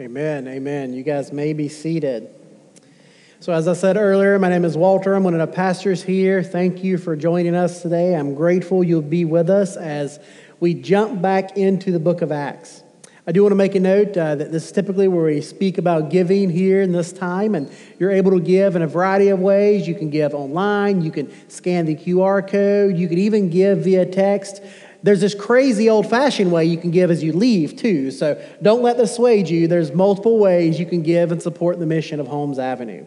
Amen. Amen. You guys may be seated. So, as I said earlier, my name is Walter. I'm one of the pastors here. Thank you for joining us today. I'm grateful you'll be with us as we jump back into the book of Acts. I do want to make a note uh, that this is typically where we speak about giving here in this time, and you're able to give in a variety of ways. You can give online, you can scan the QR code, you can even give via text. There's this crazy old fashioned way you can give as you leave, too. So don't let this sway you. There's multiple ways you can give and support the mission of Holmes Avenue.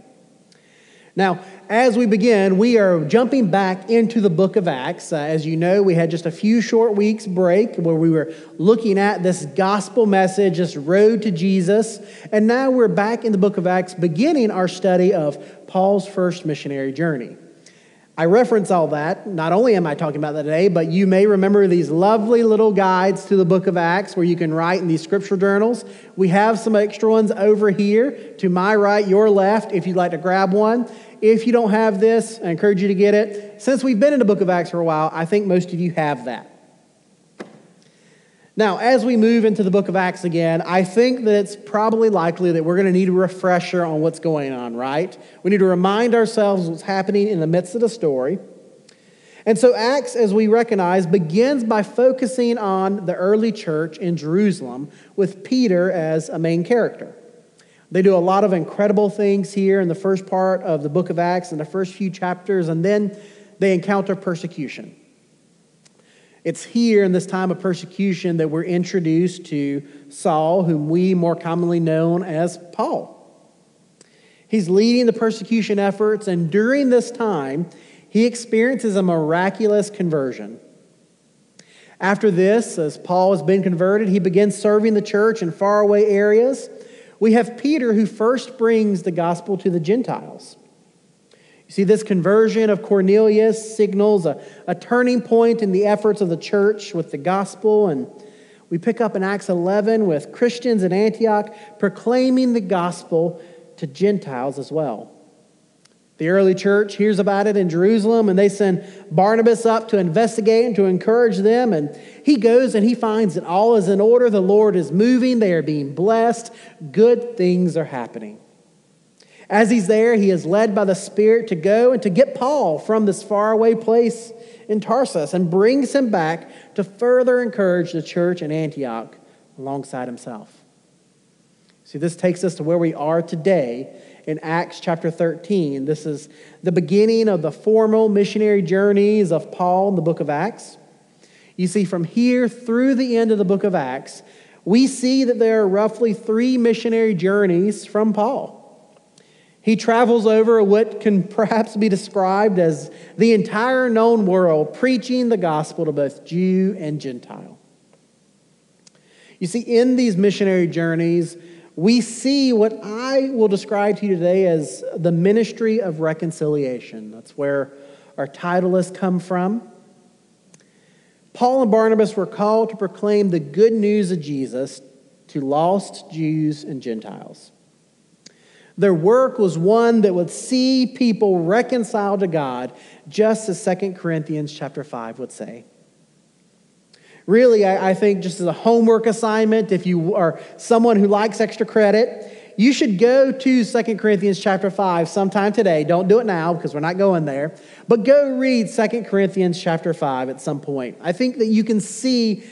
Now, as we begin, we are jumping back into the book of Acts. Uh, as you know, we had just a few short weeks break where we were looking at this gospel message, this road to Jesus. And now we're back in the book of Acts, beginning our study of Paul's first missionary journey. I reference all that. Not only am I talking about that today, but you may remember these lovely little guides to the book of Acts where you can write in these scripture journals. We have some extra ones over here to my right, your left, if you'd like to grab one. If you don't have this, I encourage you to get it. Since we've been in the book of Acts for a while, I think most of you have that. Now, as we move into the book of Acts again, I think that it's probably likely that we're going to need a refresher on what's going on, right? We need to remind ourselves what's happening in the midst of the story. And so, Acts, as we recognize, begins by focusing on the early church in Jerusalem with Peter as a main character. They do a lot of incredible things here in the first part of the book of Acts, in the first few chapters, and then they encounter persecution. It's here in this time of persecution that we're introduced to Saul, whom we more commonly know as Paul. He's leading the persecution efforts, and during this time, he experiences a miraculous conversion. After this, as Paul has been converted, he begins serving the church in faraway areas. We have Peter who first brings the gospel to the Gentiles. You see, this conversion of Cornelius signals a, a turning point in the efforts of the church with the gospel. And we pick up in Acts 11 with Christians in Antioch proclaiming the gospel to Gentiles as well. The early church hears about it in Jerusalem and they send Barnabas up to investigate and to encourage them. And he goes and he finds that all is in order. The Lord is moving, they are being blessed, good things are happening. As he's there, he is led by the Spirit to go and to get Paul from this faraway place in Tarsus and brings him back to further encourage the church in Antioch alongside himself. See, this takes us to where we are today in Acts chapter 13. This is the beginning of the formal missionary journeys of Paul in the book of Acts. You see, from here through the end of the book of Acts, we see that there are roughly three missionary journeys from Paul. He travels over what can perhaps be described as the entire known world, preaching the gospel to both Jew and Gentile. You see, in these missionary journeys, we see what I will describe to you today as the ministry of reconciliation. That's where our title has come from. Paul and Barnabas were called to proclaim the good news of Jesus to lost Jews and Gentiles. Their work was one that would see people reconciled to God, just as 2 Corinthians chapter 5 would say. Really, I, I think just as a homework assignment, if you are someone who likes extra credit, you should go to 2 Corinthians chapter 5 sometime today. Don't do it now because we're not going there. But go read 2 Corinthians chapter 5 at some point. I think that you can see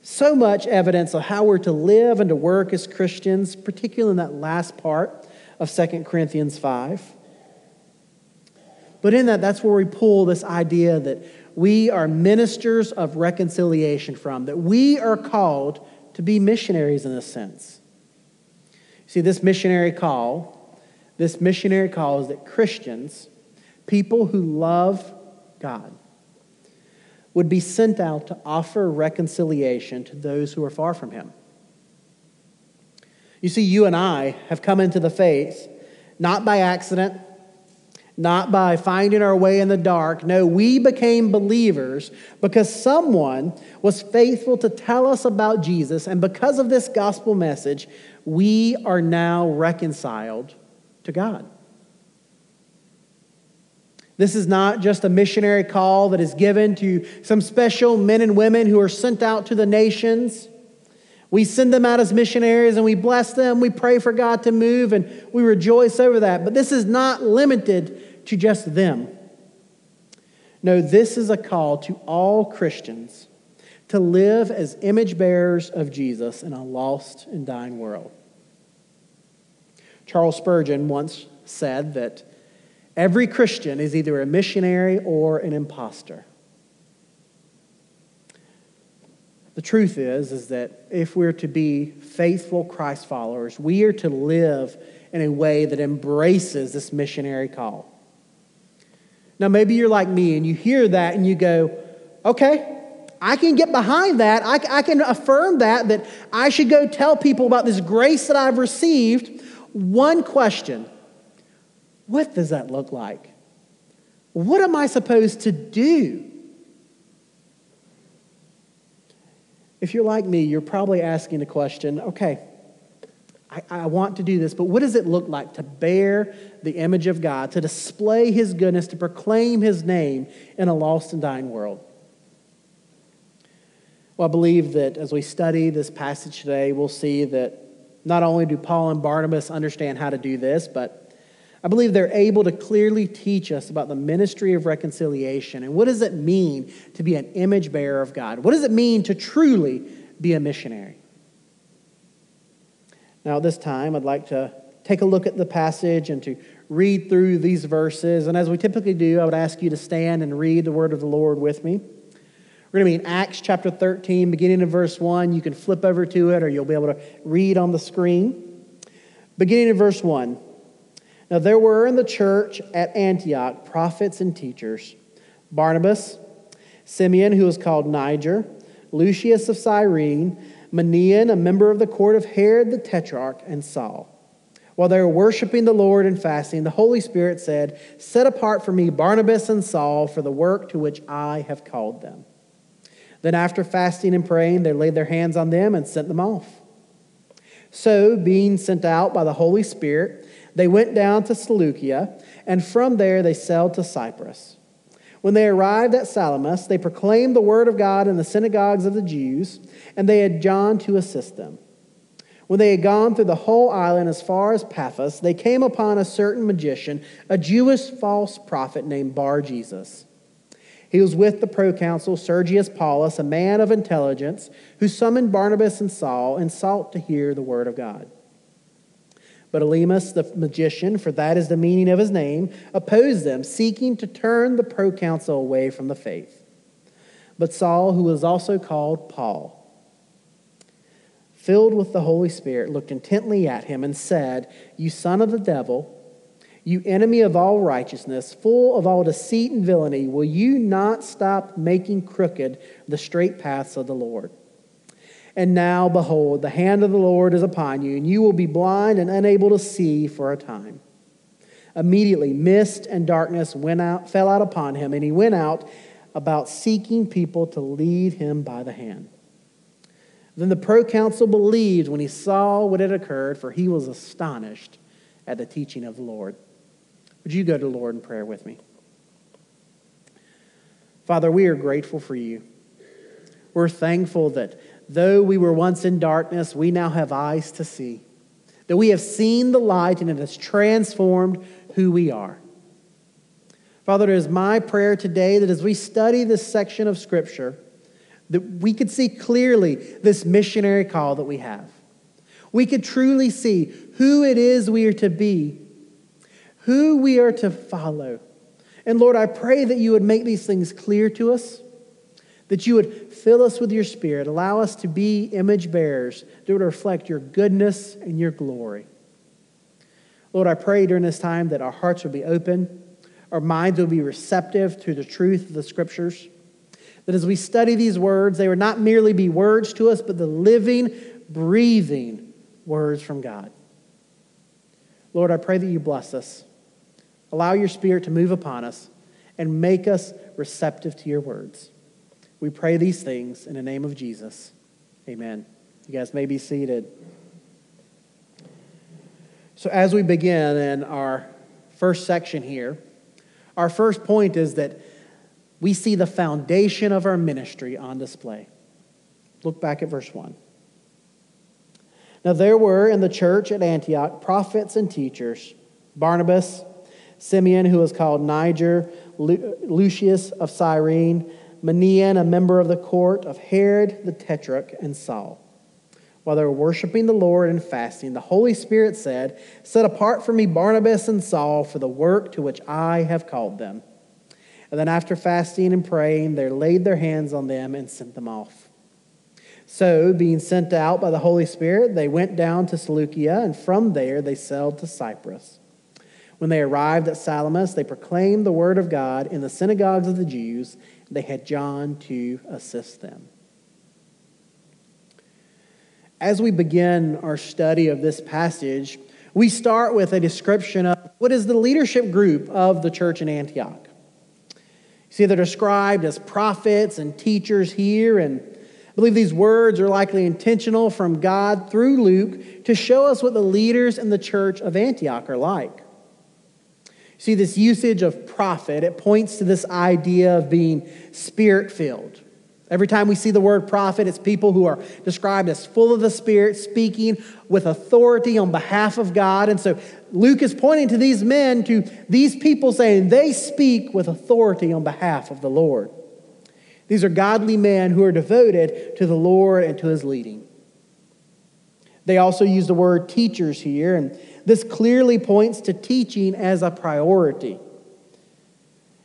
so much evidence of how we're to live and to work as Christians, particularly in that last part of 2 Corinthians 5. But in that, that's where we pull this idea that we are ministers of reconciliation from, that we are called to be missionaries in a sense. See, this missionary call, this missionary call is that Christians, people who love God, would be sent out to offer reconciliation to those who are far from Him. You see, you and I have come into the faith not by accident, not by finding our way in the dark. No, we became believers because someone was faithful to tell us about Jesus, and because of this gospel message, we are now reconciled to God. This is not just a missionary call that is given to some special men and women who are sent out to the nations. We send them out as missionaries and we bless them. We pray for God to move and we rejoice over that. But this is not limited to just them. No, this is a call to all Christians to live as image bearers of Jesus in a lost and dying world. Charles Spurgeon once said that every Christian is either a missionary or an impostor. The truth is is that if we're to be faithful Christ followers, we are to live in a way that embraces this missionary call. Now maybe you're like me and you hear that and you go, "Okay, I can get behind that. I, I can affirm that, that I should go tell people about this grace that I've received. One question What does that look like? What am I supposed to do? If you're like me, you're probably asking the question okay, I, I, want to do this, but what does it look like to bear the image of God, to display His goodness, to proclaim His name in a lost and dying world? Well, I believe that as we study this passage today, we'll see that not only do Paul and Barnabas understand how to do this, but I believe they're able to clearly teach us about the ministry of reconciliation and what does it mean to be an image bearer of God? What does it mean to truly be a missionary? Now, at this time, I'd like to take a look at the passage and to read through these verses. And as we typically do, I would ask you to stand and read the word of the Lord with me. We're going to be in Acts chapter 13, beginning in verse 1. You can flip over to it or you'll be able to read on the screen. Beginning in verse 1. Now there were in the church at Antioch prophets and teachers Barnabas, Simeon, who was called Niger, Lucius of Cyrene, Manaen, a member of the court of Herod the Tetrarch, and Saul. While they were worshiping the Lord and fasting, the Holy Spirit said, Set apart for me Barnabas and Saul for the work to which I have called them. Then, after fasting and praying, they laid their hands on them and sent them off. So, being sent out by the Holy Spirit, they went down to Seleucia, and from there they sailed to Cyprus. When they arrived at Salamis, they proclaimed the word of God in the synagogues of the Jews, and they had John to assist them. When they had gone through the whole island as far as Paphos, they came upon a certain magician, a Jewish false prophet named Bar Jesus he was with the proconsul Sergius Paulus, a man of intelligence, who summoned Barnabas and Saul and sought to hear the word of God. But Elymas, the magician, for that is the meaning of his name, opposed them, seeking to turn the proconsul away from the faith. But Saul, who was also called Paul, filled with the Holy Spirit, looked intently at him and said, You son of the devil, you enemy of all righteousness, full of all deceit and villainy, will you not stop making crooked the straight paths of the Lord? And now, behold, the hand of the Lord is upon you, and you will be blind and unable to see for a time. Immediately, mist and darkness went out, fell out upon him, and he went out about seeking people to lead him by the hand. Then the proconsul believed when he saw what had occurred, for he was astonished at the teaching of the Lord. Would you go to the Lord in prayer with me? Father, we are grateful for you. We're thankful that though we were once in darkness, we now have eyes to see. That we have seen the light and it has transformed who we are. Father, it is my prayer today that as we study this section of Scripture, that we could see clearly this missionary call that we have. We could truly see who it is we are to be who we are to follow. And Lord, I pray that you would make these things clear to us, that you would fill us with your spirit, allow us to be image bearers that would reflect your goodness and your glory. Lord, I pray during this time that our hearts would be open, our minds would be receptive to the truth of the scriptures. That as we study these words, they would not merely be words to us, but the living, breathing words from God. Lord, I pray that you bless us. Allow your spirit to move upon us and make us receptive to your words. We pray these things in the name of Jesus. Amen. You guys may be seated. So, as we begin in our first section here, our first point is that we see the foundation of our ministry on display. Look back at verse 1. Now there were in the church at Antioch prophets and teachers Barnabas, Simeon, who was called Niger, Lucius of Cyrene, Manaen, a member of the court of Herod the Tetrarch, and Saul. While they were worshiping the Lord and fasting, the Holy Spirit said, Set apart for me Barnabas and Saul for the work to which I have called them. And then, after fasting and praying, they laid their hands on them and sent them off. So, being sent out by the Holy Spirit, they went down to Seleucia, and from there they sailed to Cyprus. When they arrived at Salamis, they proclaimed the word of God in the synagogues of the Jews. They had John to assist them. As we begin our study of this passage, we start with a description of what is the leadership group of the church in Antioch. You see, they're described as prophets and teachers here, and I believe these words are likely intentional from God through Luke to show us what the leaders in the church of Antioch are like. See, this usage of prophet, it points to this idea of being spirit filled Every time we see the word prophet, it's people who are described as full of the Spirit, speaking with authority on behalf of God. And so Luke is pointing to these men, to these people, saying they speak with authority on behalf of the Lord. These are godly men who are devoted to the Lord and to his leading. They also use the word teachers here, and this clearly points to teaching as a priority.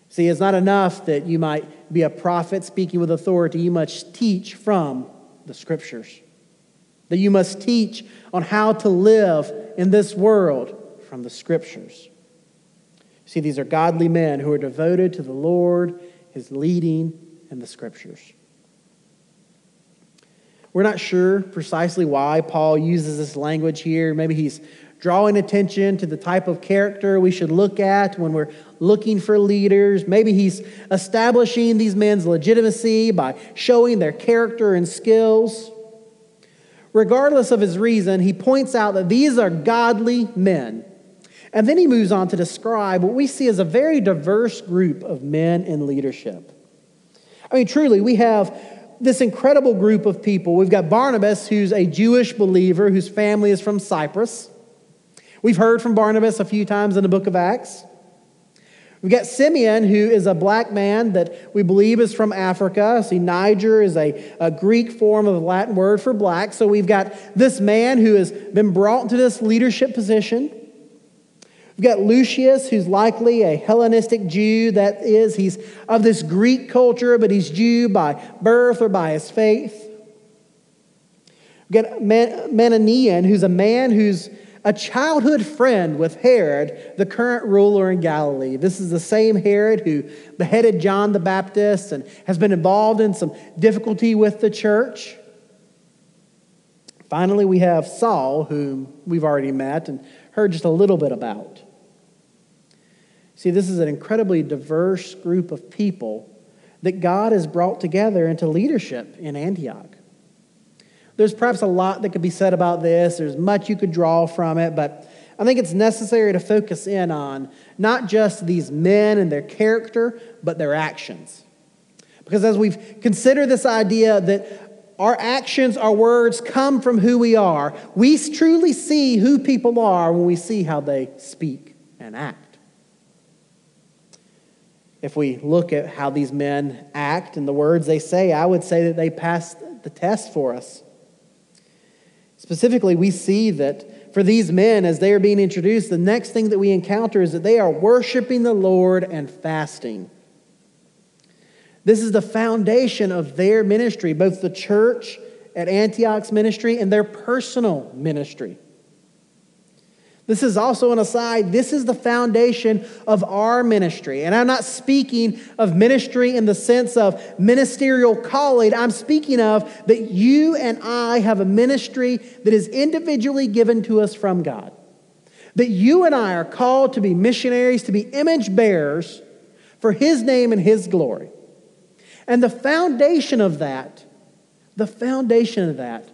See, it's not enough that you might be a prophet speaking with authority, you must teach from the scriptures. That you must teach on how to live in this world from the scriptures. See, these are godly men who are devoted to the Lord, his leading, and the scriptures. We're not sure precisely why Paul uses this language here. Maybe he's drawing attention to the type of character we should look at when we're looking for leaders. Maybe he's establishing these men's legitimacy by showing their character and skills. Regardless of his reason, he points out that these are godly men. And then he moves on to describe what we see as a very diverse group of men in leadership. I mean, truly, we have this incredible group of people. We've got Barnabas, who's a Jewish believer whose family is from Cyprus. We've heard from Barnabas a few times in the book of Acts. We've got Simeon, who is a black man that we believe is from Africa. See, Niger is a, a Greek form of the Latin word for black. So we've got this man who has been brought into this leadership position. We've got Lucius, who's likely a Hellenistic Jew. That is, he's of this Greek culture, but he's Jew by birth or by his faith. We've got Manaen, who's a man who's a childhood friend with Herod, the current ruler in Galilee. This is the same Herod who beheaded John the Baptist and has been involved in some difficulty with the church. Finally, we have Saul, whom we've already met and heard just a little bit about. See, this is an incredibly diverse group of people that God has brought together into leadership in Antioch. There's perhaps a lot that could be said about this, there's much you could draw from it, but I think it's necessary to focus in on not just these men and their character, but their actions. Because as we've considered this idea that our actions, our words come from who we are, we truly see who people are when we see how they speak and act. If we look at how these men act and the words they say, I would say that they pass the test for us. Specifically, we see that for these men, as they are being introduced, the next thing that we encounter is that they are worshiping the Lord and fasting. This is the foundation of their ministry, both the church at Antioch's ministry and their personal ministry. This is also an aside. This is the foundation of our ministry. And I'm not speaking of ministry in the sense of ministerial calling. I'm speaking of that you and I have a ministry that is individually given to us from God. That you and I are called to be missionaries, to be image bearers for His name and His glory. And the foundation of that, the foundation of that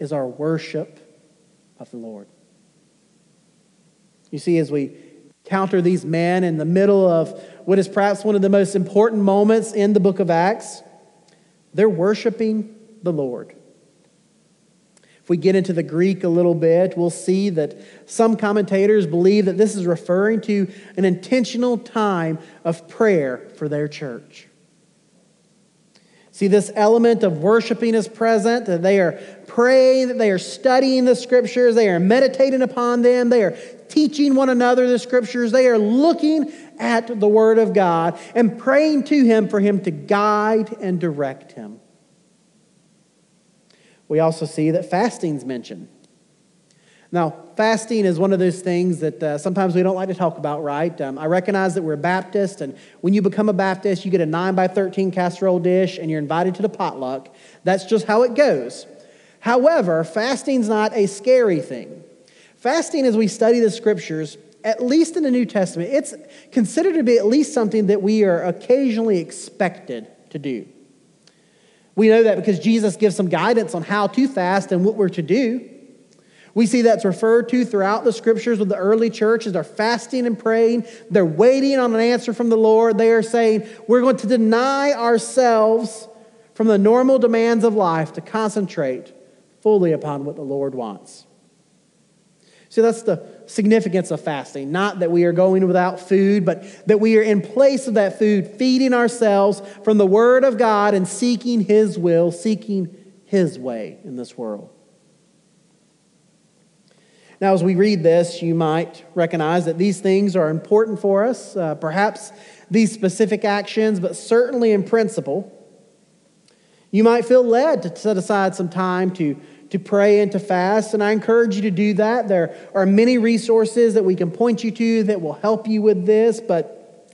is our worship of the Lord. You see, as we counter these men in the middle of what is perhaps one of the most important moments in the book of Acts, they're worshiping the Lord. If we get into the Greek a little bit, we'll see that some commentators believe that this is referring to an intentional time of prayer for their church. See, this element of worshiping is present, that they are praying, that they are studying the scriptures, they are meditating upon them, they are teaching one another the scriptures, they are looking at the Word of God and praying to Him for Him to guide and direct Him. We also see that fasting's mentioned. Now, fasting is one of those things that uh, sometimes we don't like to talk about, right? Um, I recognize that we're Baptist, and when you become a Baptist, you get a 9 by 13 casserole dish and you're invited to the potluck. That's just how it goes. However, fasting's not a scary thing. Fasting, as we study the scriptures, at least in the New Testament, it's considered to be at least something that we are occasionally expected to do. We know that because Jesus gives some guidance on how to fast and what we're to do. We see that's referred to throughout the scriptures with the early church as they're fasting and praying. They're waiting on an answer from the Lord. They are saying, We're going to deny ourselves from the normal demands of life to concentrate fully upon what the Lord wants. See, that's the significance of fasting. Not that we are going without food, but that we are in place of that food, feeding ourselves from the Word of God and seeking His will, seeking His way in this world. Now, as we read this, you might recognize that these things are important for us, uh, perhaps these specific actions, but certainly in principle. You might feel led to set aside some time to, to pray and to fast, and I encourage you to do that. There are many resources that we can point you to that will help you with this, but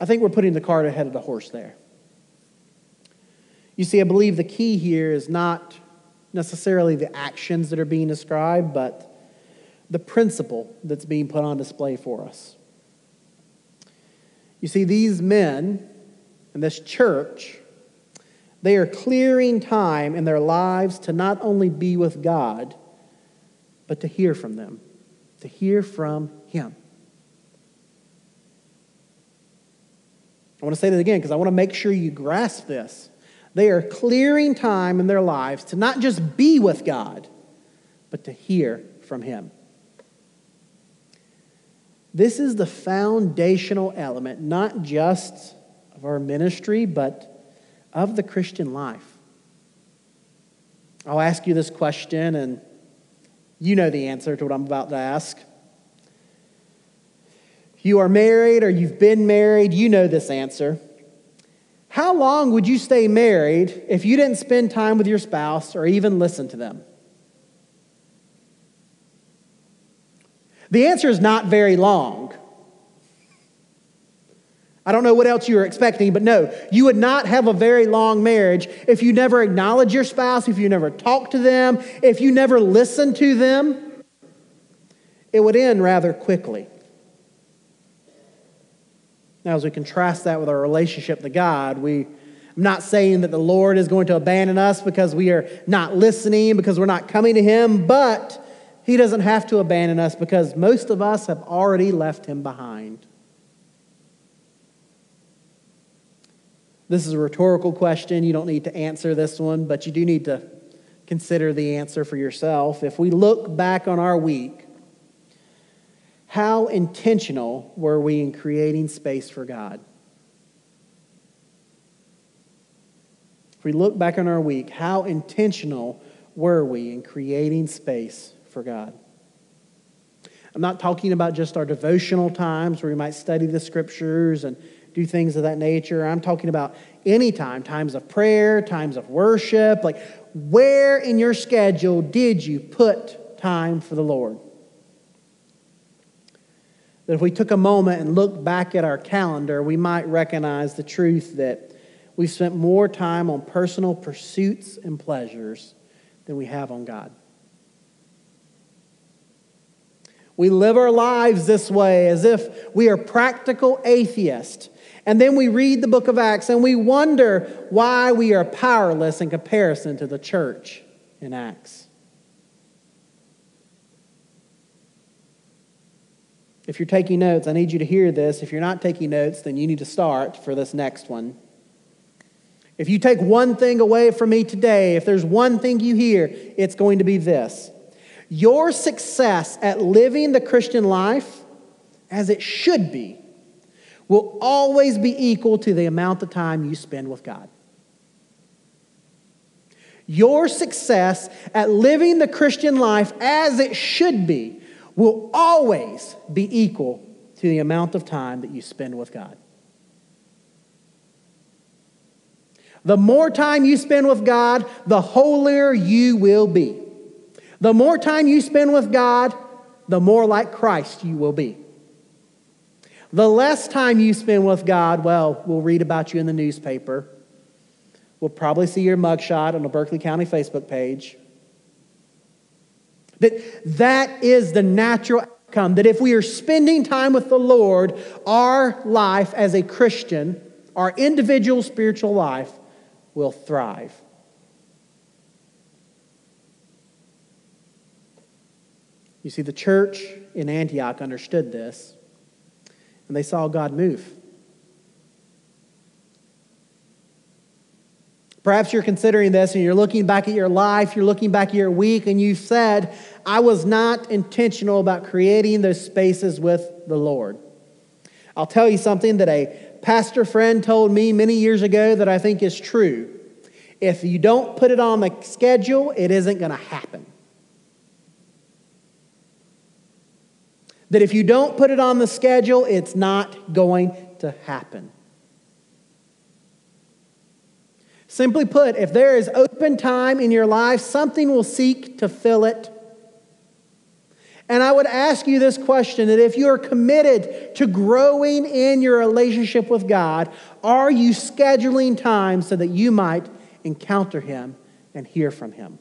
I think we're putting the cart ahead of the horse there. You see, I believe the key here is not necessarily the actions that are being described, but the principle that's being put on display for us. You see, these men and this church, they are clearing time in their lives to not only be with God, but to hear from them, to hear from Him. I want to say that again because I want to make sure you grasp this. They are clearing time in their lives to not just be with God, but to hear from Him. This is the foundational element, not just of our ministry, but of the Christian life. I'll ask you this question, and you know the answer to what I'm about to ask. You are married or you've been married, you know this answer. How long would you stay married if you didn't spend time with your spouse or even listen to them? The answer is not very long. I don't know what else you were expecting, but no, you would not have a very long marriage if you never acknowledge your spouse, if you never talk to them, if you never listen to them. It would end rather quickly. Now, as we contrast that with our relationship to God, we, I'm not saying that the Lord is going to abandon us because we are not listening, because we're not coming to Him, but he doesn't have to abandon us because most of us have already left him behind. This is a rhetorical question. You don't need to answer this one, but you do need to consider the answer for yourself. If we look back on our week, how intentional were we in creating space for God? If we look back on our week, how intentional were we in creating space for God. I'm not talking about just our devotional times where we might study the scriptures and do things of that nature. I'm talking about any time, times of prayer, times of worship. Like, where in your schedule did you put time for the Lord? That if we took a moment and looked back at our calendar, we might recognize the truth that we've spent more time on personal pursuits and pleasures than we have on God. We live our lives this way as if we are practical atheists. And then we read the book of Acts and we wonder why we are powerless in comparison to the church in Acts. If you're taking notes, I need you to hear this. If you're not taking notes, then you need to start for this next one. If you take one thing away from me today, if there's one thing you hear, it's going to be this. Your success at living the Christian life as it should be will always be equal to the amount of time you spend with God. Your success at living the Christian life as it should be will always be equal to the amount of time that you spend with God. The more time you spend with God, the holier you will be. The more time you spend with God, the more like Christ you will be. The less time you spend with God, well, we'll read about you in the newspaper. We'll probably see your mugshot on the Berkeley County Facebook page. That that is the natural outcome. That if we are spending time with the Lord, our life as a Christian, our individual spiritual life, will thrive. You see, the church in Antioch understood this, and they saw God move. Perhaps you're considering this and you're looking back at your life, you're looking back at your week, and you said, I was not intentional about creating those spaces with the Lord. I'll tell you something that a pastor friend told me many years ago that I think is true. If you don't put it on the schedule, it isn't going to happen. That if you don't put it on the schedule, it's not going to happen. Simply put, if there is open time in your life, something will seek to fill it. And I would ask you this question that if you are committed to growing in your relationship with God, are you scheduling time so that you might encounter Him and hear from Him?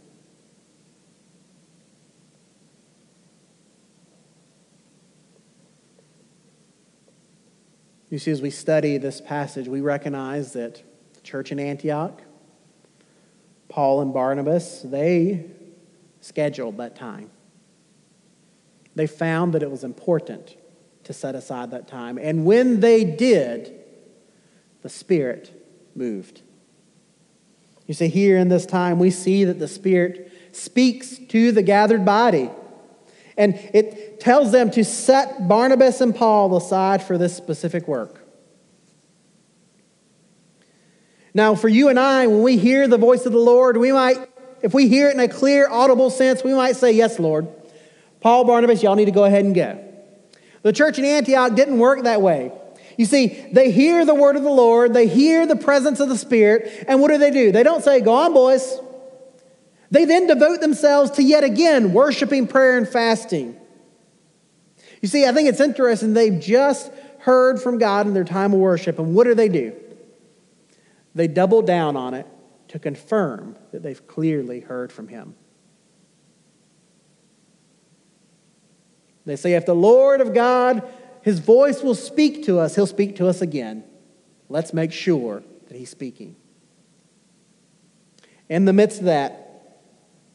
You see, as we study this passage, we recognize that the church in Antioch, Paul and Barnabas, they scheduled that time. They found that it was important to set aside that time. And when they did, the Spirit moved. You see, here in this time, we see that the Spirit speaks to the gathered body. And it tells them to set Barnabas and Paul aside for this specific work. Now, for you and I, when we hear the voice of the Lord, we might, if we hear it in a clear, audible sense, we might say, Yes, Lord. Paul, Barnabas, y'all need to go ahead and go. The church in Antioch didn't work that way. You see, they hear the word of the Lord, they hear the presence of the Spirit, and what do they do? They don't say, Go on, boys. They then devote themselves to yet again worshiping, prayer, and fasting. You see, I think it's interesting. They've just heard from God in their time of worship, and what do they do? They double down on it to confirm that they've clearly heard from Him. They say, if the Lord of God, His voice will speak to us, He'll speak to us again. Let's make sure that He's speaking. In the midst of that,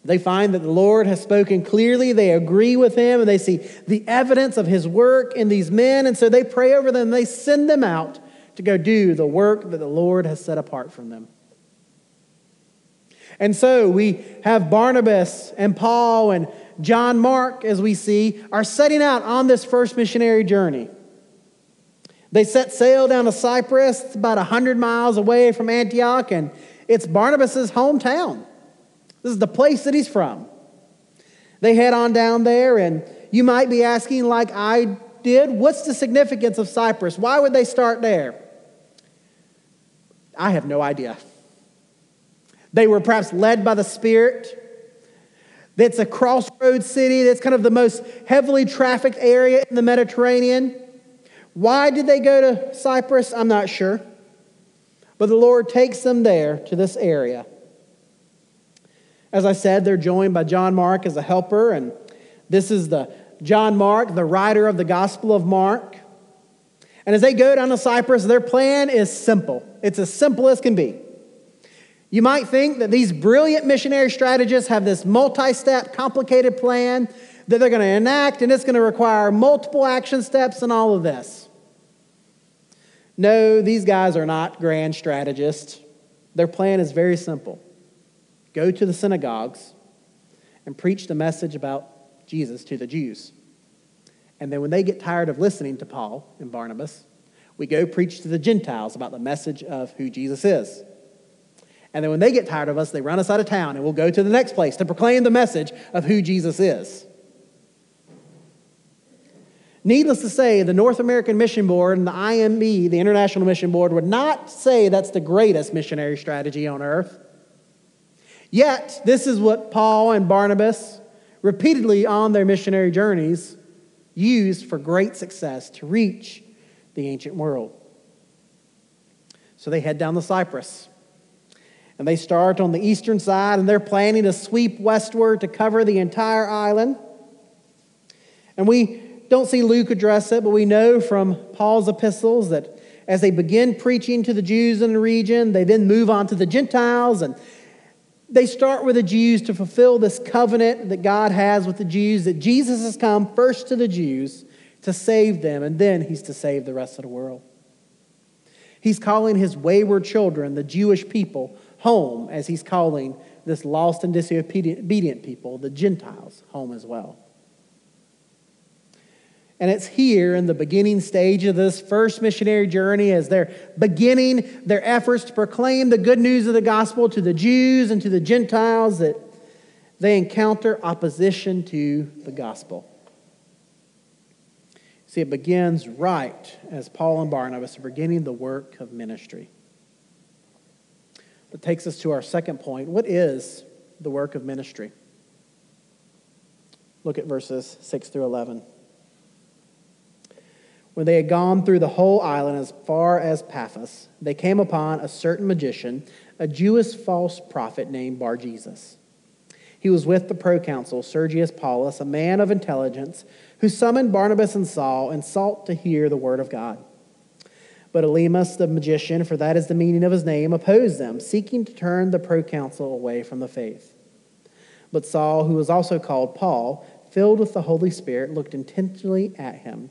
they find that the Lord has spoken clearly. They agree with him and they see the evidence of his work in these men. And so they pray over them. They send them out to go do the work that the Lord has set apart from them. And so we have Barnabas and Paul and John Mark, as we see, are setting out on this first missionary journey. They set sail down to Cyprus, it's about 100 miles away from Antioch, and it's Barnabas' hometown. This is the place that he's from. They head on down there, and you might be asking, like I did, what's the significance of Cyprus? Why would they start there? I have no idea. They were perhaps led by the Spirit. It's a crossroads city. That's kind of the most heavily trafficked area in the Mediterranean. Why did they go to Cyprus? I'm not sure. But the Lord takes them there to this area. As I said, they're joined by John Mark as a helper, and this is the John Mark, the writer of the Gospel of Mark. And as they go down to Cyprus, their plan is simple. It's as simple as can be. You might think that these brilliant missionary strategists have this multi step, complicated plan that they're going to enact, and it's going to require multiple action steps and all of this. No, these guys are not grand strategists. Their plan is very simple go to the synagogues and preach the message about Jesus to the Jews. And then when they get tired of listening to Paul and Barnabas, we go preach to the Gentiles about the message of who Jesus is. And then when they get tired of us, they run us out of town and we'll go to the next place to proclaim the message of who Jesus is. Needless to say, the North American Mission Board and the IMB, the International Mission Board, would not say that's the greatest missionary strategy on earth. Yet, this is what Paul and Barnabas, repeatedly on their missionary journeys, used for great success to reach the ancient world. So they head down the Cyprus. And they start on the eastern side, and they're planning to sweep westward to cover the entire island. And we don't see Luke address it, but we know from Paul's epistles that as they begin preaching to the Jews in the region, they then move on to the Gentiles and they start with the Jews to fulfill this covenant that God has with the Jews, that Jesus has come first to the Jews to save them, and then he's to save the rest of the world. He's calling his wayward children, the Jewish people, home, as he's calling this lost and disobedient people, the Gentiles, home as well. And it's here in the beginning stage of this first missionary journey as they're beginning their efforts to proclaim the good news of the gospel to the Jews and to the Gentiles that they encounter opposition to the gospel. See, it begins right as Paul and Barnabas are beginning the work of ministry. That takes us to our second point. What is the work of ministry? Look at verses 6 through 11. When they had gone through the whole island as far as Paphos, they came upon a certain magician, a Jewish false prophet named Bar Jesus. He was with the proconsul Sergius Paulus, a man of intelligence, who summoned Barnabas and Saul and sought to hear the word of God. But Elymas, the magician, for that is the meaning of his name, opposed them, seeking to turn the proconsul away from the faith. But Saul, who was also called Paul, filled with the Holy Spirit, looked intently at him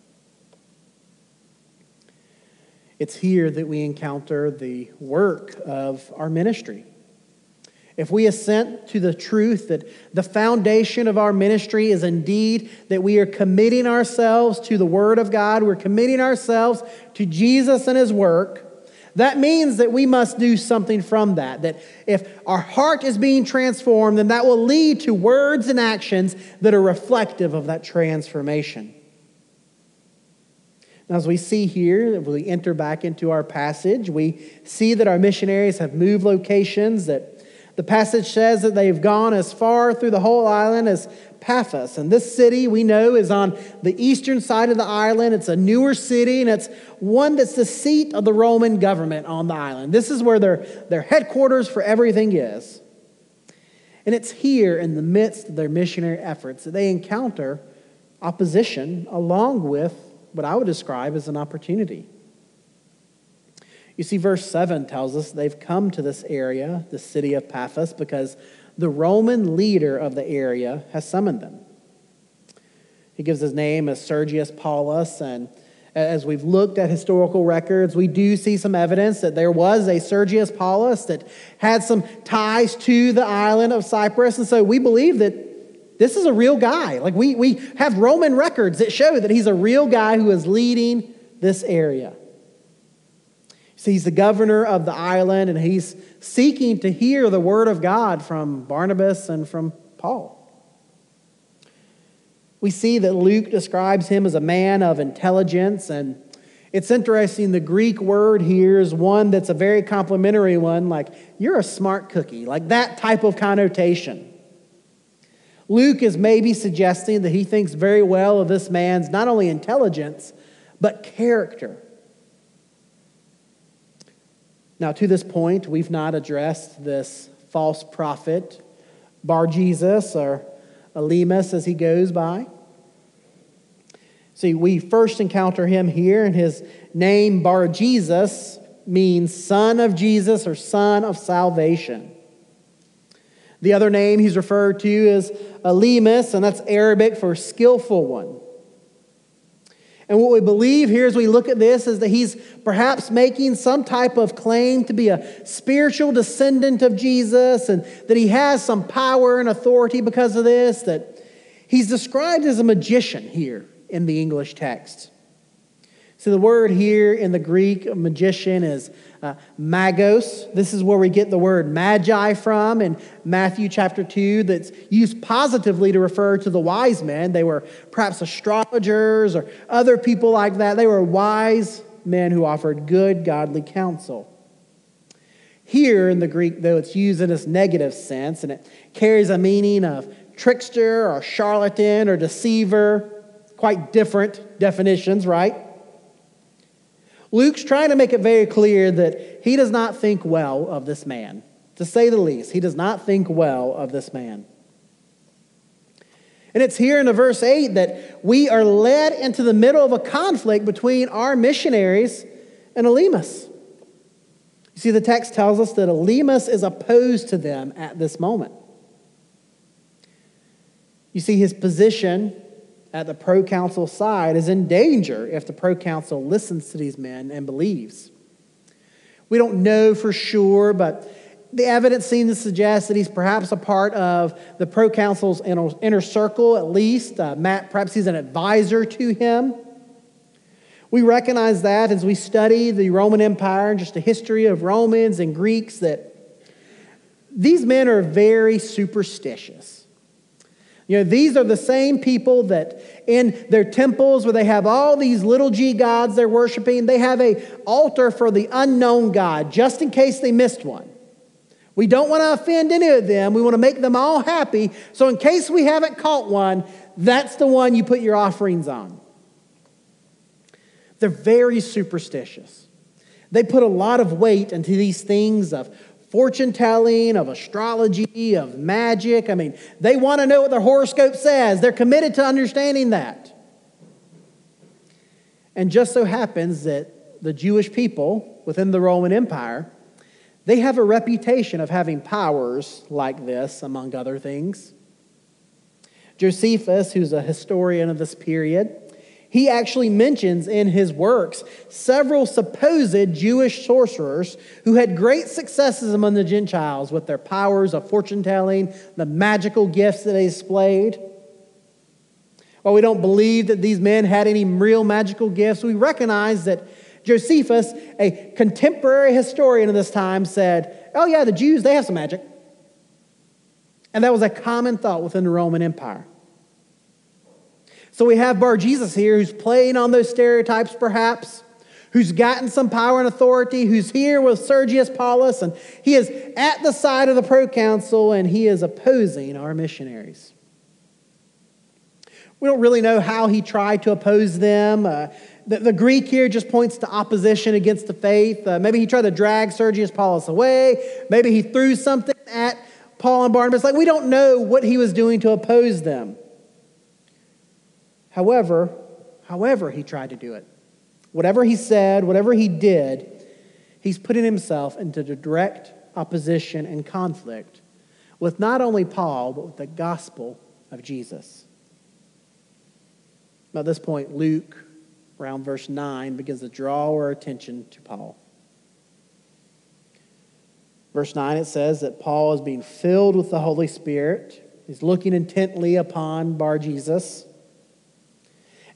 It's here that we encounter the work of our ministry. If we assent to the truth that the foundation of our ministry is indeed that we are committing ourselves to the Word of God, we're committing ourselves to Jesus and His work, that means that we must do something from that. That if our heart is being transformed, then that will lead to words and actions that are reflective of that transformation. As we see here, we enter back into our passage, we see that our missionaries have moved locations, that the passage says that they've gone as far through the whole island as Paphos. And this city, we know, is on the eastern side of the island. It's a newer city, and it's one that's the seat of the Roman government on the island. This is where their, their headquarters for everything is. And it's here, in the midst of their missionary efforts, that they encounter opposition along with what I would describe as an opportunity. You see, verse 7 tells us they've come to this area, the city of Paphos, because the Roman leader of the area has summoned them. He gives his name as Sergius Paulus, and as we've looked at historical records, we do see some evidence that there was a Sergius Paulus that had some ties to the island of Cyprus. And so we believe that this is a real guy. Like we, we have Roman records that show that he's a real guy who is leading this area. See, he's the governor of the island and he's seeking to hear the word of God from Barnabas and from Paul. We see that Luke describes him as a man of intelligence, and it's interesting. The Greek word here is one that's a very complimentary one, like, you're a smart cookie, like that type of connotation. Luke is maybe suggesting that he thinks very well of this man's not only intelligence, but character. Now, to this point, we've not addressed this false prophet, Bar Jesus, or Elymas as he goes by. See, we first encounter him here, and his name, Bar Jesus, means son of Jesus or son of salvation. The other name he's referred to is Elymas, and that's Arabic for skillful one. And what we believe here as we look at this is that he's perhaps making some type of claim to be a spiritual descendant of Jesus and that he has some power and authority because of this, that he's described as a magician here in the English text. So the word here in the Greek, magician, is uh, magos. This is where we get the word magi from in Matthew chapter 2, that's used positively to refer to the wise men. They were perhaps astrologers or other people like that. They were wise men who offered good, godly counsel. Here in the Greek, though, it's used in this negative sense, and it carries a meaning of trickster or charlatan or deceiver. Quite different definitions, right? Luke's trying to make it very clear that he does not think well of this man. To say the least, he does not think well of this man. And it's here in the verse 8 that we are led into the middle of a conflict between our missionaries and Elymas. You see, the text tells us that Elymas is opposed to them at this moment. You see, his position at the proconsul side is in danger if the proconsul listens to these men and believes. We don't know for sure, but the evidence seems to suggest that he's perhaps a part of the proconsul's inner, circle, at least. Uh, Matt, perhaps he's an advisor to him. We recognize that as we study the Roman Empire and just the history of Romans and Greeks that these men are very superstitious. You know, these are the same people that in their temples where they have all these little g gods they're worshiping, they have a altar for the unknown God just in case they missed one. We don't want to offend any of them. We want to make them all happy. So in case we haven't caught one, that's the one you put your offerings on. They're very superstitious. They put a lot of weight into these things of fortune telling, of astrology, of magic. I mean, they want to know what their horoscope says. They're committed to understanding that. And just so happens that the Jewish people within the Roman Empire, they have a reputation of having powers like this, among other things. Josephus, who's a historian of this period, he actually mentions in his works several supposed Jewish sorcerers who had great successes among the Gentiles with their powers of fortune telling, the magical gifts that they displayed. While we don't believe that these men had any real magical gifts, we recognize that Josephus, a contemporary historian of this time, said, Oh, yeah, the Jews, they have some magic. And that was a common thought within the Roman Empire. So we have Bar Jesus here who's playing on those stereotypes, perhaps, who's gotten some power and authority, who's here with Sergius Paulus, and he is at the side of the proconsul and he is opposing our missionaries. We don't really know how he tried to oppose them. Uh, the, the, Greek here just points to opposition against the faith. Uh, maybe he tried to drag Sergius Paulus away. Maybe he threw something at Paul and Barnabas. Like, we don't know what he was doing to oppose them. However, however he tried to do it, whatever he said, whatever he did, he's putting himself into direct opposition and conflict with not only Paul, but with the gospel of Jesus. At this point, Luke, around verse 9, begins to draw our attention to Paul. Verse 9, it says that Paul is being filled with the Holy Spirit. He's looking intently upon Bar Jesus.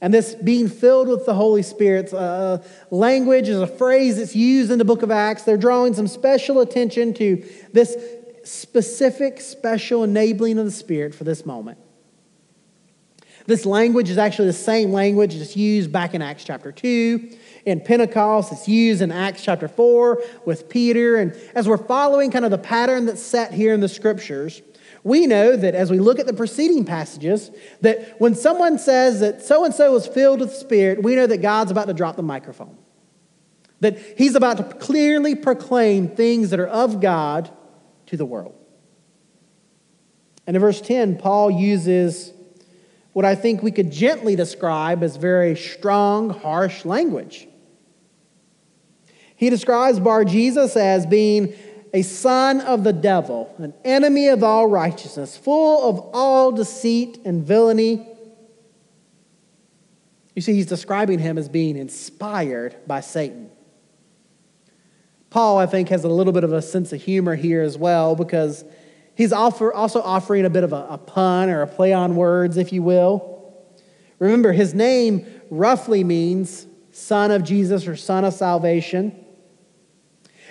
And this being filled with the Holy Spirit's uh, language is a phrase that's used in the book of Acts. They're drawing some special attention to this specific, special enabling of the Spirit for this moment. This language is actually the same language that's used back in Acts chapter 2. In Pentecost, it's used in Acts chapter 4 with Peter. And as we're following kind of the pattern that's set here in the scriptures, we know that as we look at the preceding passages, that when someone says that so and so was filled with the Spirit, we know that God's about to drop the microphone. That he's about to clearly proclaim things that are of God to the world. And in verse 10, Paul uses what I think we could gently describe as very strong, harsh language. He describes Bar Jesus as being a son of the devil, an enemy of all righteousness, full of all deceit and villainy. You see, he's describing him as being inspired by Satan. Paul, I think, has a little bit of a sense of humor here as well because he's offer, also offering a bit of a, a pun or a play on words, if you will. Remember, his name roughly means son of Jesus or son of salvation.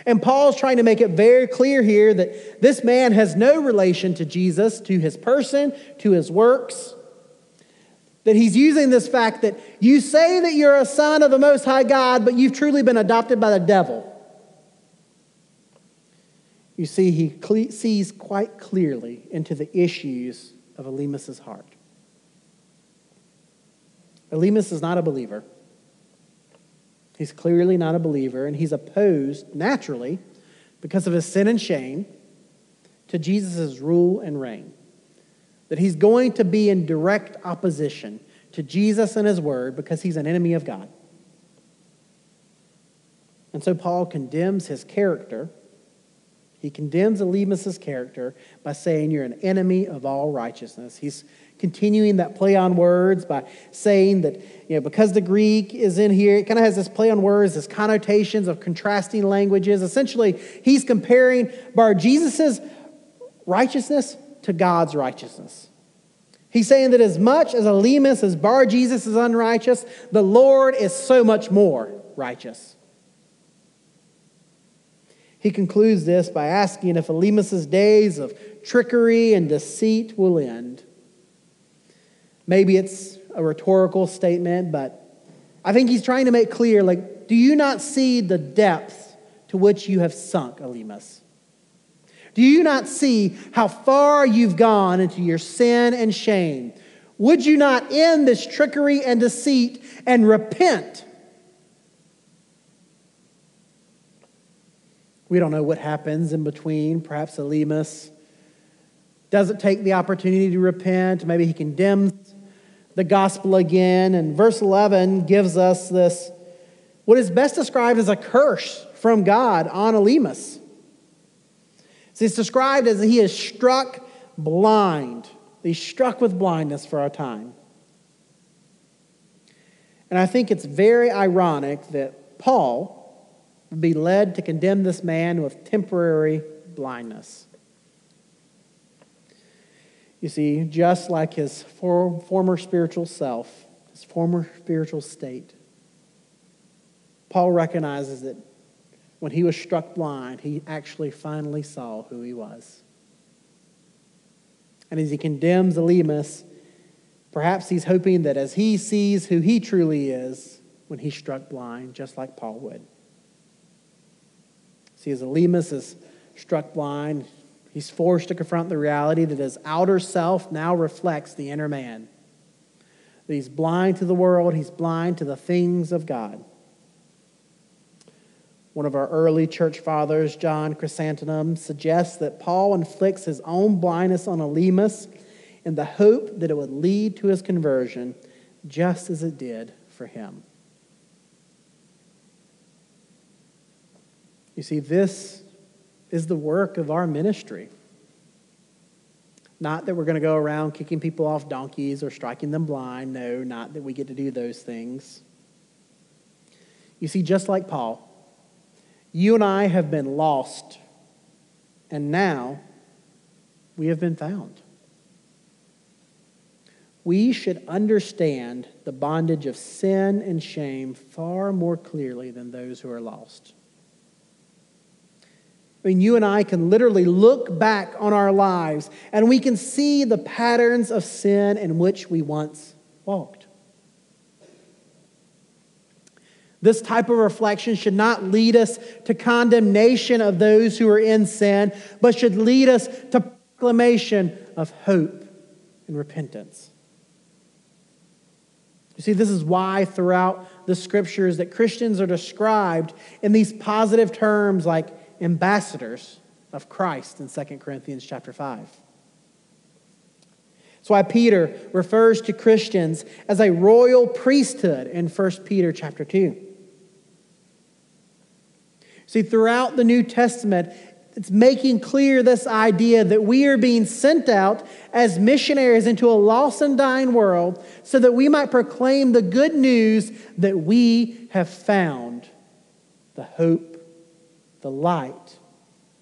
And Paul's trying to make it very clear here that this man has no relation to Jesus, to his person, to his works. That he's using this fact that you say that you're a son of the Most High God, but you've truly been adopted by the devil. You see, he cle- sees quite clearly into the issues of Elymas's heart. Elymas is not a believer. He's clearly not a believer, and he's opposed naturally because of his sin and shame to Jesus' rule and reign. That he's going to be in direct opposition to Jesus and his word because he's an enemy of God. And so Paul condemns his character he condemns Elymas' character by saying, You're an enemy of all righteousness. He's continuing that play on words by saying that, you know, because the Greek is in here, it kind of has this play on words, this connotations of contrasting languages. Essentially, he's comparing Bar Jesus' righteousness to God's righteousness. He's saying that as much as Elymas, as Bar Jesus is unrighteous, the Lord is so much more righteous. He concludes this by asking if Elymas's days of trickery and deceit will end. Maybe it's a rhetorical statement, but I think he's trying to make clear like, do you not see the depth to which you have sunk, Elymas? Do you not see how far you've gone into your sin and shame? Would you not end this trickery and deceit and repent We don't know what happens in between. Perhaps Elymas doesn't take the opportunity to repent. Maybe he condemns the gospel again. And verse 11 gives us this, what is best described as a curse from God on Elymas. So it's described as he is struck blind. He's struck with blindness for our time. And I think it's very ironic that Paul, be led to condemn this man with temporary blindness. You see, just like his for, former spiritual self, his former spiritual state, Paul recognizes that when he was struck blind, he actually finally saw who he was. And as he condemns Elymas, perhaps he's hoping that as he sees who he truly is, when he's struck blind, just like Paul would. See, as Elymas is struck blind, he's forced to confront the reality that his outer self now reflects the inner man. That he's blind to the world, he's blind to the things of God. One of our early church fathers, John Chrysostom, suggests that Paul inflicts his own blindness on Elymas in the hope that it would lead to his conversion, just as it did for him. You see, this is the work of our ministry. Not that we're going to go around kicking people off donkeys or striking them blind. No, not that we get to do those things. You see, just like Paul, you and I have been lost, and now we have been found. We should understand the bondage of sin and shame far more clearly than those who are lost. I mean, you and I can literally look back on our lives and we can see the patterns of sin in which we once walked. This type of reflection should not lead us to condemnation of those who are in sin, but should lead us to proclamation of hope and repentance. You see, this is why throughout the scriptures that Christians are described in these positive terms like ambassadors of Christ in 2 Corinthians chapter 5. That's why Peter refers to Christians as a royal priesthood in 1 Peter chapter 2. See, throughout the New Testament, it's making clear this idea that we are being sent out as missionaries into a lost and dying world so that we might proclaim the good news that we have found the hope, the light,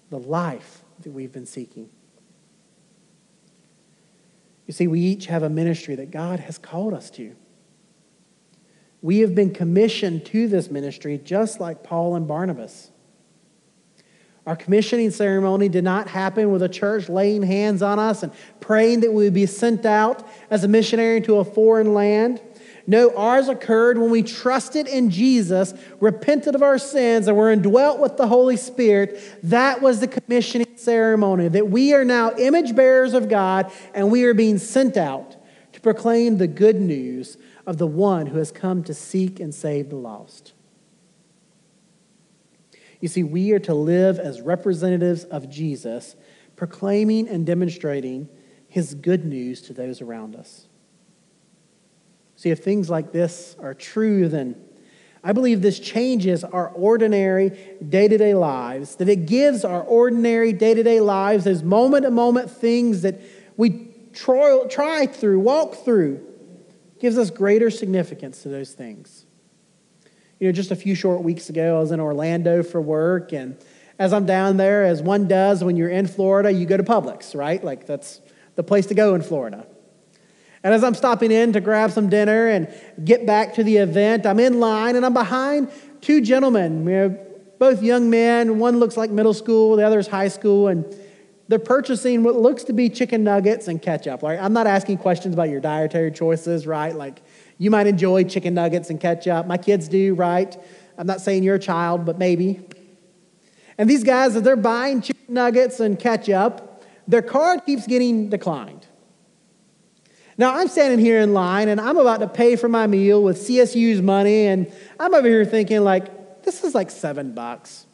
the life that we've been seeking. You see, we each have a ministry that God has called us to. We have been commissioned to this ministry just like Paul and Barnabas. Our commissioning ceremony did not happen with a church laying hands on us and praying that we would be sent out as a missionary to a foreign land. No, ours occurred when we trusted in Jesus, repented of our sins, and were indwelt with the Holy Spirit. That was the commissioning ceremony, that we are now image bearers of God and we are being sent out to proclaim the good news of the one who has come to seek and save the lost. You see, we are to live as representatives of Jesus, proclaiming and demonstrating his good news to those around us. See, if things like this are true, then I believe this changes our ordinary day to day lives, that it gives our ordinary day to day lives those moment to moment things that we try, try through, walk through, gives us greater significance to those things. You know, just a few short weeks ago, I was in Orlando for work, and as I'm down there, as one does when you're in Florida, you go to Publix, right? Like that's the place to go in Florida. And as I'm stopping in to grab some dinner and get back to the event, I'm in line and I'm behind two gentlemen, you know, both young men. One looks like middle school, the other is high school, and they're purchasing what looks to be chicken nuggets and ketchup. Like, I'm not asking questions about your dietary choices, right? Like, you might enjoy chicken nuggets and ketchup. My kids do, right? I'm not saying you're a child, but maybe. And these guys, as they're buying chicken nuggets and ketchup, their card keeps getting declined. Now, I'm standing here in line and I'm about to pay for my meal with CSU's money, and I'm over here thinking, like, this is like seven bucks.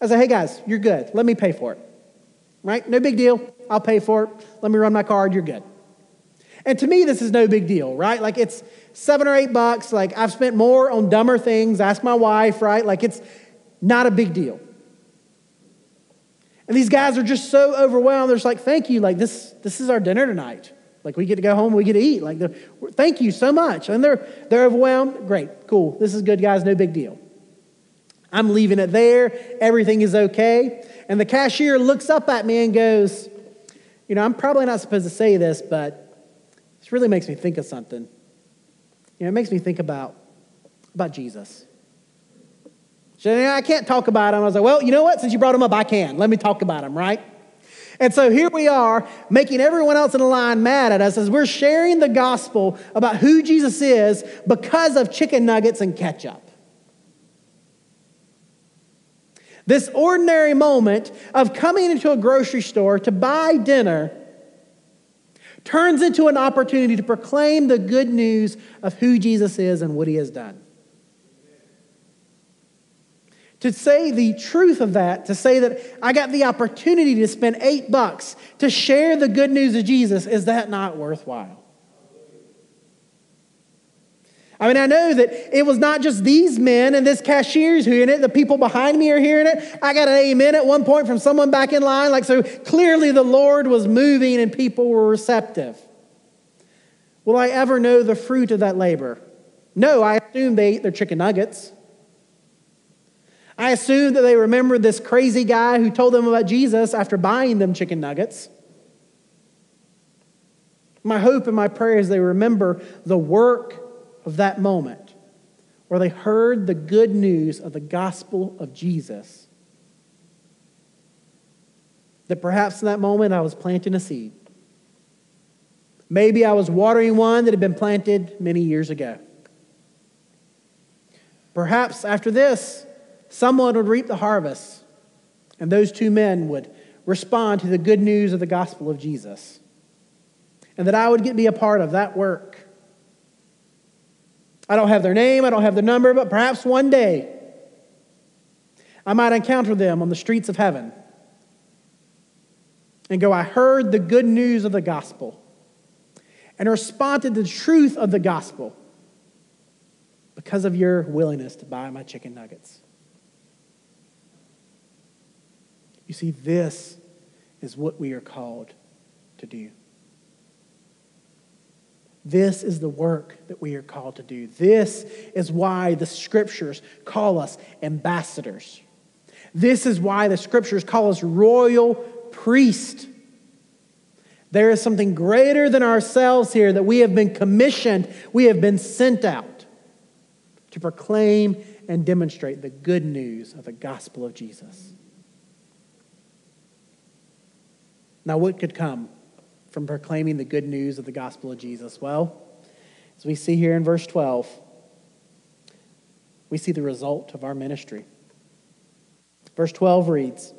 I say, hey guys, you're good. Let me pay for it. Right? No big deal. I'll pay for it. Let me run my card. You're good. And to me, this is no big deal, right? Like it's seven or eight bucks. Like I've spent more on dumber things. Ask my wife, right? Like it's not a big deal. And these guys are just so overwhelmed. They're just like, thank you. Like this, this is our dinner tonight. Like we get to go home, we get to eat. Like thank you so much. And they're they're overwhelmed. Great, cool. This is good, guys. No big deal. I'm leaving it there. Everything is okay. And the cashier looks up at me and goes, you know, I'm probably not supposed to say this, but this really makes me think of something. You know, it makes me think about, about Jesus. So I can't talk about him. I was like, well, you know what? Since you brought him up, I can. Let me talk about him, right? And so here we are, making everyone else in the line mad at us as we're sharing the gospel about who Jesus is because of chicken nuggets and ketchup. This ordinary moment of coming into a grocery store to buy dinner turns into an opportunity to proclaim the good news of who Jesus is and what he has done. To say the truth of that, to say that I got the opportunity to spend eight bucks to share the good news of Jesus, is that not worthwhile? I mean, I know that it was not just these men and this cashier's hearing it, the people behind me are hearing it. I got an amen at one point from someone back in line. Like, so clearly the Lord was moving and people were receptive. Will I ever know the fruit of that labor? No, I assume they ate their chicken nuggets. I assume that they remembered this crazy guy who told them about Jesus after buying them chicken nuggets. My hope and my prayer is they remember the work of that moment where they heard the good news of the gospel of Jesus. That perhaps in that moment I was planting a seed. Maybe I was watering one that had been planted many years ago. Perhaps after this, someone would reap the harvest, and those two men would respond to the good news of the gospel of Jesus. And that I would get be a part of that work I don't have their name, I don't have their number, but perhaps one day I might encounter them on the streets of heaven and go, I heard the good news of the gospel. and responded to the truth of the gospel because of your willingness to buy my chicken nuggets. You see, this is what we are called to do. This is the work that we are called to do. This is why the scriptures call us ambassadors. This is why the scriptures call us royal priest. There is something greater than ourselves here that we have been commissioned, we have been sent out to proclaim and demonstrate the good news of the gospel of Jesus. Now, what could come from proclaiming the good news of the gospel of Jesus? Well, as we see here in verse 12, we see the result of our ministry. Verse 12 reads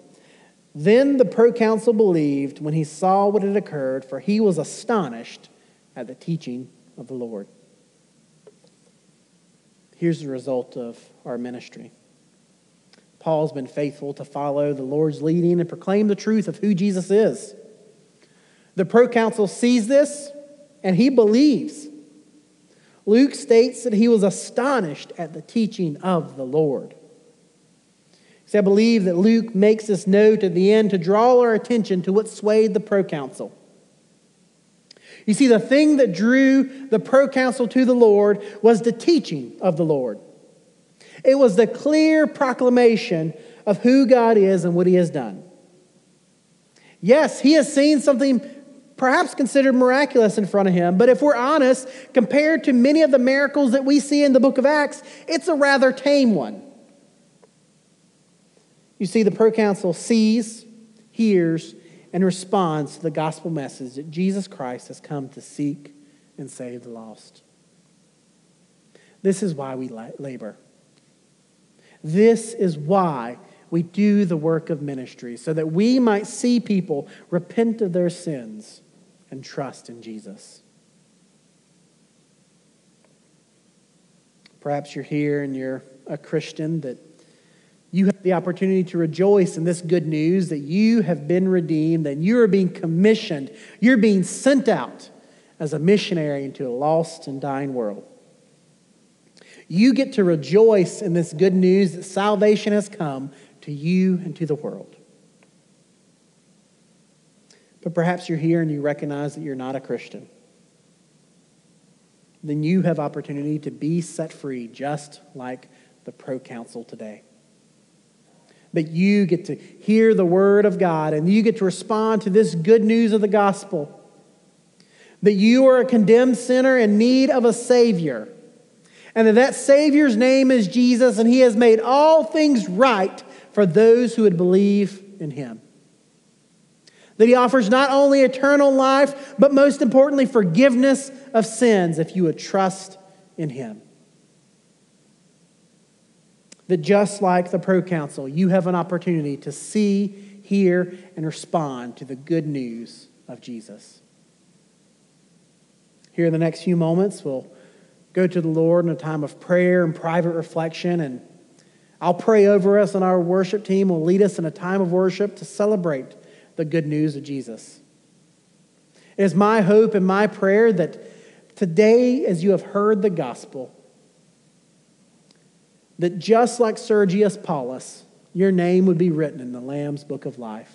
Then the proconsul believed when he saw what had occurred, for he was astonished at the teaching of the Lord. Here's the result of our ministry. Paul's been faithful to follow the Lord's leading and proclaim the truth of who Jesus is. The proconsul sees this and he believes. Luke states that he was astonished at the teaching of the Lord. See, I believe that Luke makes this note at the end to draw our attention to what swayed the proconsul. You see, the thing that drew the proconsul to the Lord was the teaching of the Lord. It was the clear proclamation of who God is and what he has done. Yes, he has seen something perhaps considered miraculous in front of him, but if we're honest, compared to many of the miracles that we see in the book of Acts, it's a rather tame one. You see, the proconsul sees, hears, and responds to the gospel message that Jesus Christ has come to seek and save the lost. This is why we labor. This is why we do the work of ministry, so that we might see people repent of their sins and trust in Jesus. Perhaps you're here and you're a Christian that you have the opportunity to rejoice in this good news that you have been redeemed, and you are being commissioned, you're being sent out as a missionary into a lost and dying world. You get to rejoice in this good news that salvation has come to you and to the world. But perhaps you're here and you recognize that you're not a Christian. Then you have opportunity to be set free just like the proconsul today. But you get to hear the word of God and you get to respond to this good news of the gospel. That you are a condemned sinner in need of a Savior and that that Savior's name is Jesus, and He has made all things right for those who would believe in Him. That He offers not only eternal life, but most importantly, forgiveness of sins if you would trust in Him. That just like the proconsul, you have an opportunity to see, hear, and respond to the good news of Jesus. Here in the next few moments, we'll go to the Lord in a time of prayer and private reflection. And I'll pray over us, and our worship team will lead us in a time of worship to celebrate the good news of Jesus. It is my hope and my prayer that today, as you have heard the gospel, that just like Sergius Paulus, your name would be written in the Lamb's book of life.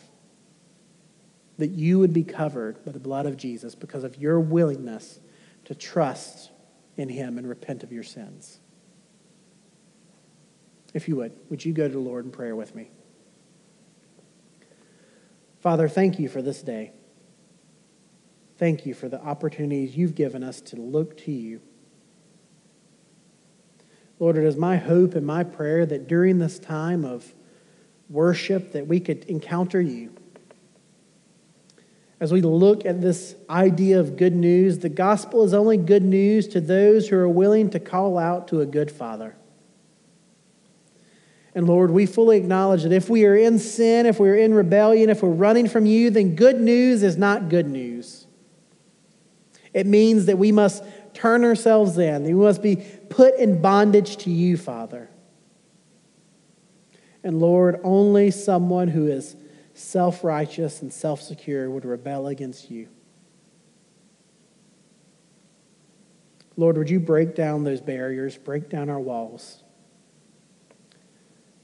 That you would be covered by the blood of Jesus because of your willingness to trust in Him and repent of your sins. If you would, would you go to the Lord in prayer with me? Father, thank you for this day. Thank you for the opportunities you've given us to look to you. Lord, it is my hope and my prayer that during this time of worship that we could encounter you as we look at this idea of good news, the gospel is only good news to those who are willing to call out to a good father. And Lord, we fully acknowledge that if we are in sin, if we are in rebellion, if we're running from you, then good news is not good news. It means that we must turn ourselves in, we must be put in bondage to you, Father. And Lord, only someone who is self righteous and self secure would rebel against you. Lord, would you break down those barriers, break down our walls?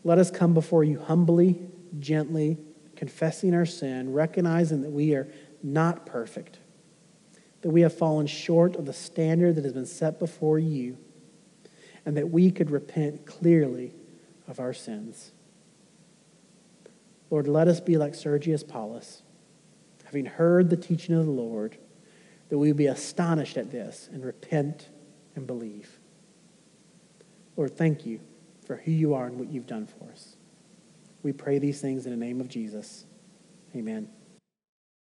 Let us come before you humbly, gently, confessing our sin, recognizing that we are not perfect, that we have fallen short of the standard that has been set before you, and that we could repent clearly of our sins. Lord, let us be like Sergius Paulus, having heard the teaching of the Lord, that we would be astonished at this and repent and believe. Lord, thank you for who you are and what you've done for us. We pray these things in the name of Jesus. Amen.